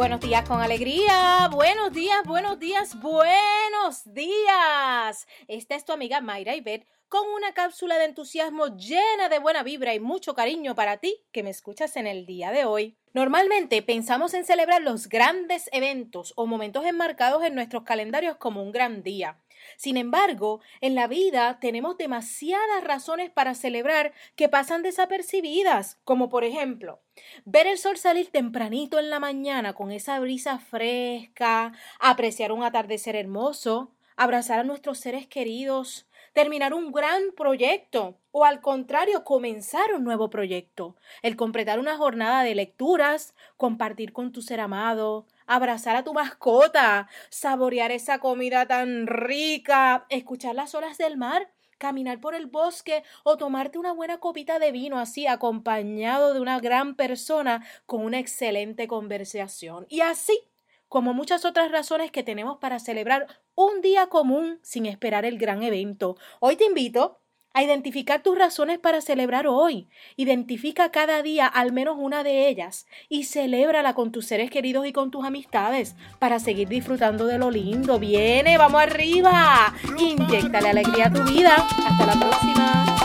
Buenos días con alegría. Buenos días, buenos días, buenos días. Esta es tu amiga Mayra Ibet con una cápsula de entusiasmo llena de buena vibra y mucho cariño para ti que me escuchas en el día de hoy. Normalmente pensamos en celebrar los grandes eventos o momentos enmarcados en nuestros calendarios como un gran día. Sin embargo, en la vida tenemos demasiadas razones para celebrar que pasan desapercibidas, como por ejemplo, ver el sol salir tempranito en la mañana con esa brisa fresca, apreciar un atardecer hermoso, abrazar a nuestros seres queridos, terminar un gran proyecto o al contrario, comenzar un nuevo proyecto, el completar una jornada de lecturas, compartir con tu ser amado, abrazar a tu mascota, saborear esa comida tan rica, escuchar las olas del mar, caminar por el bosque o tomarte una buena copita de vino así acompañado de una gran persona con una excelente conversación. Y así como muchas otras razones que tenemos para celebrar un día común sin esperar el gran evento. Hoy te invito a identificar tus razones para celebrar hoy. Identifica cada día al menos una de ellas y celébrala con tus seres queridos y con tus amistades para seguir disfrutando de lo lindo. Viene, vamos arriba. Inyectale alegría a tu vida. Hasta la próxima.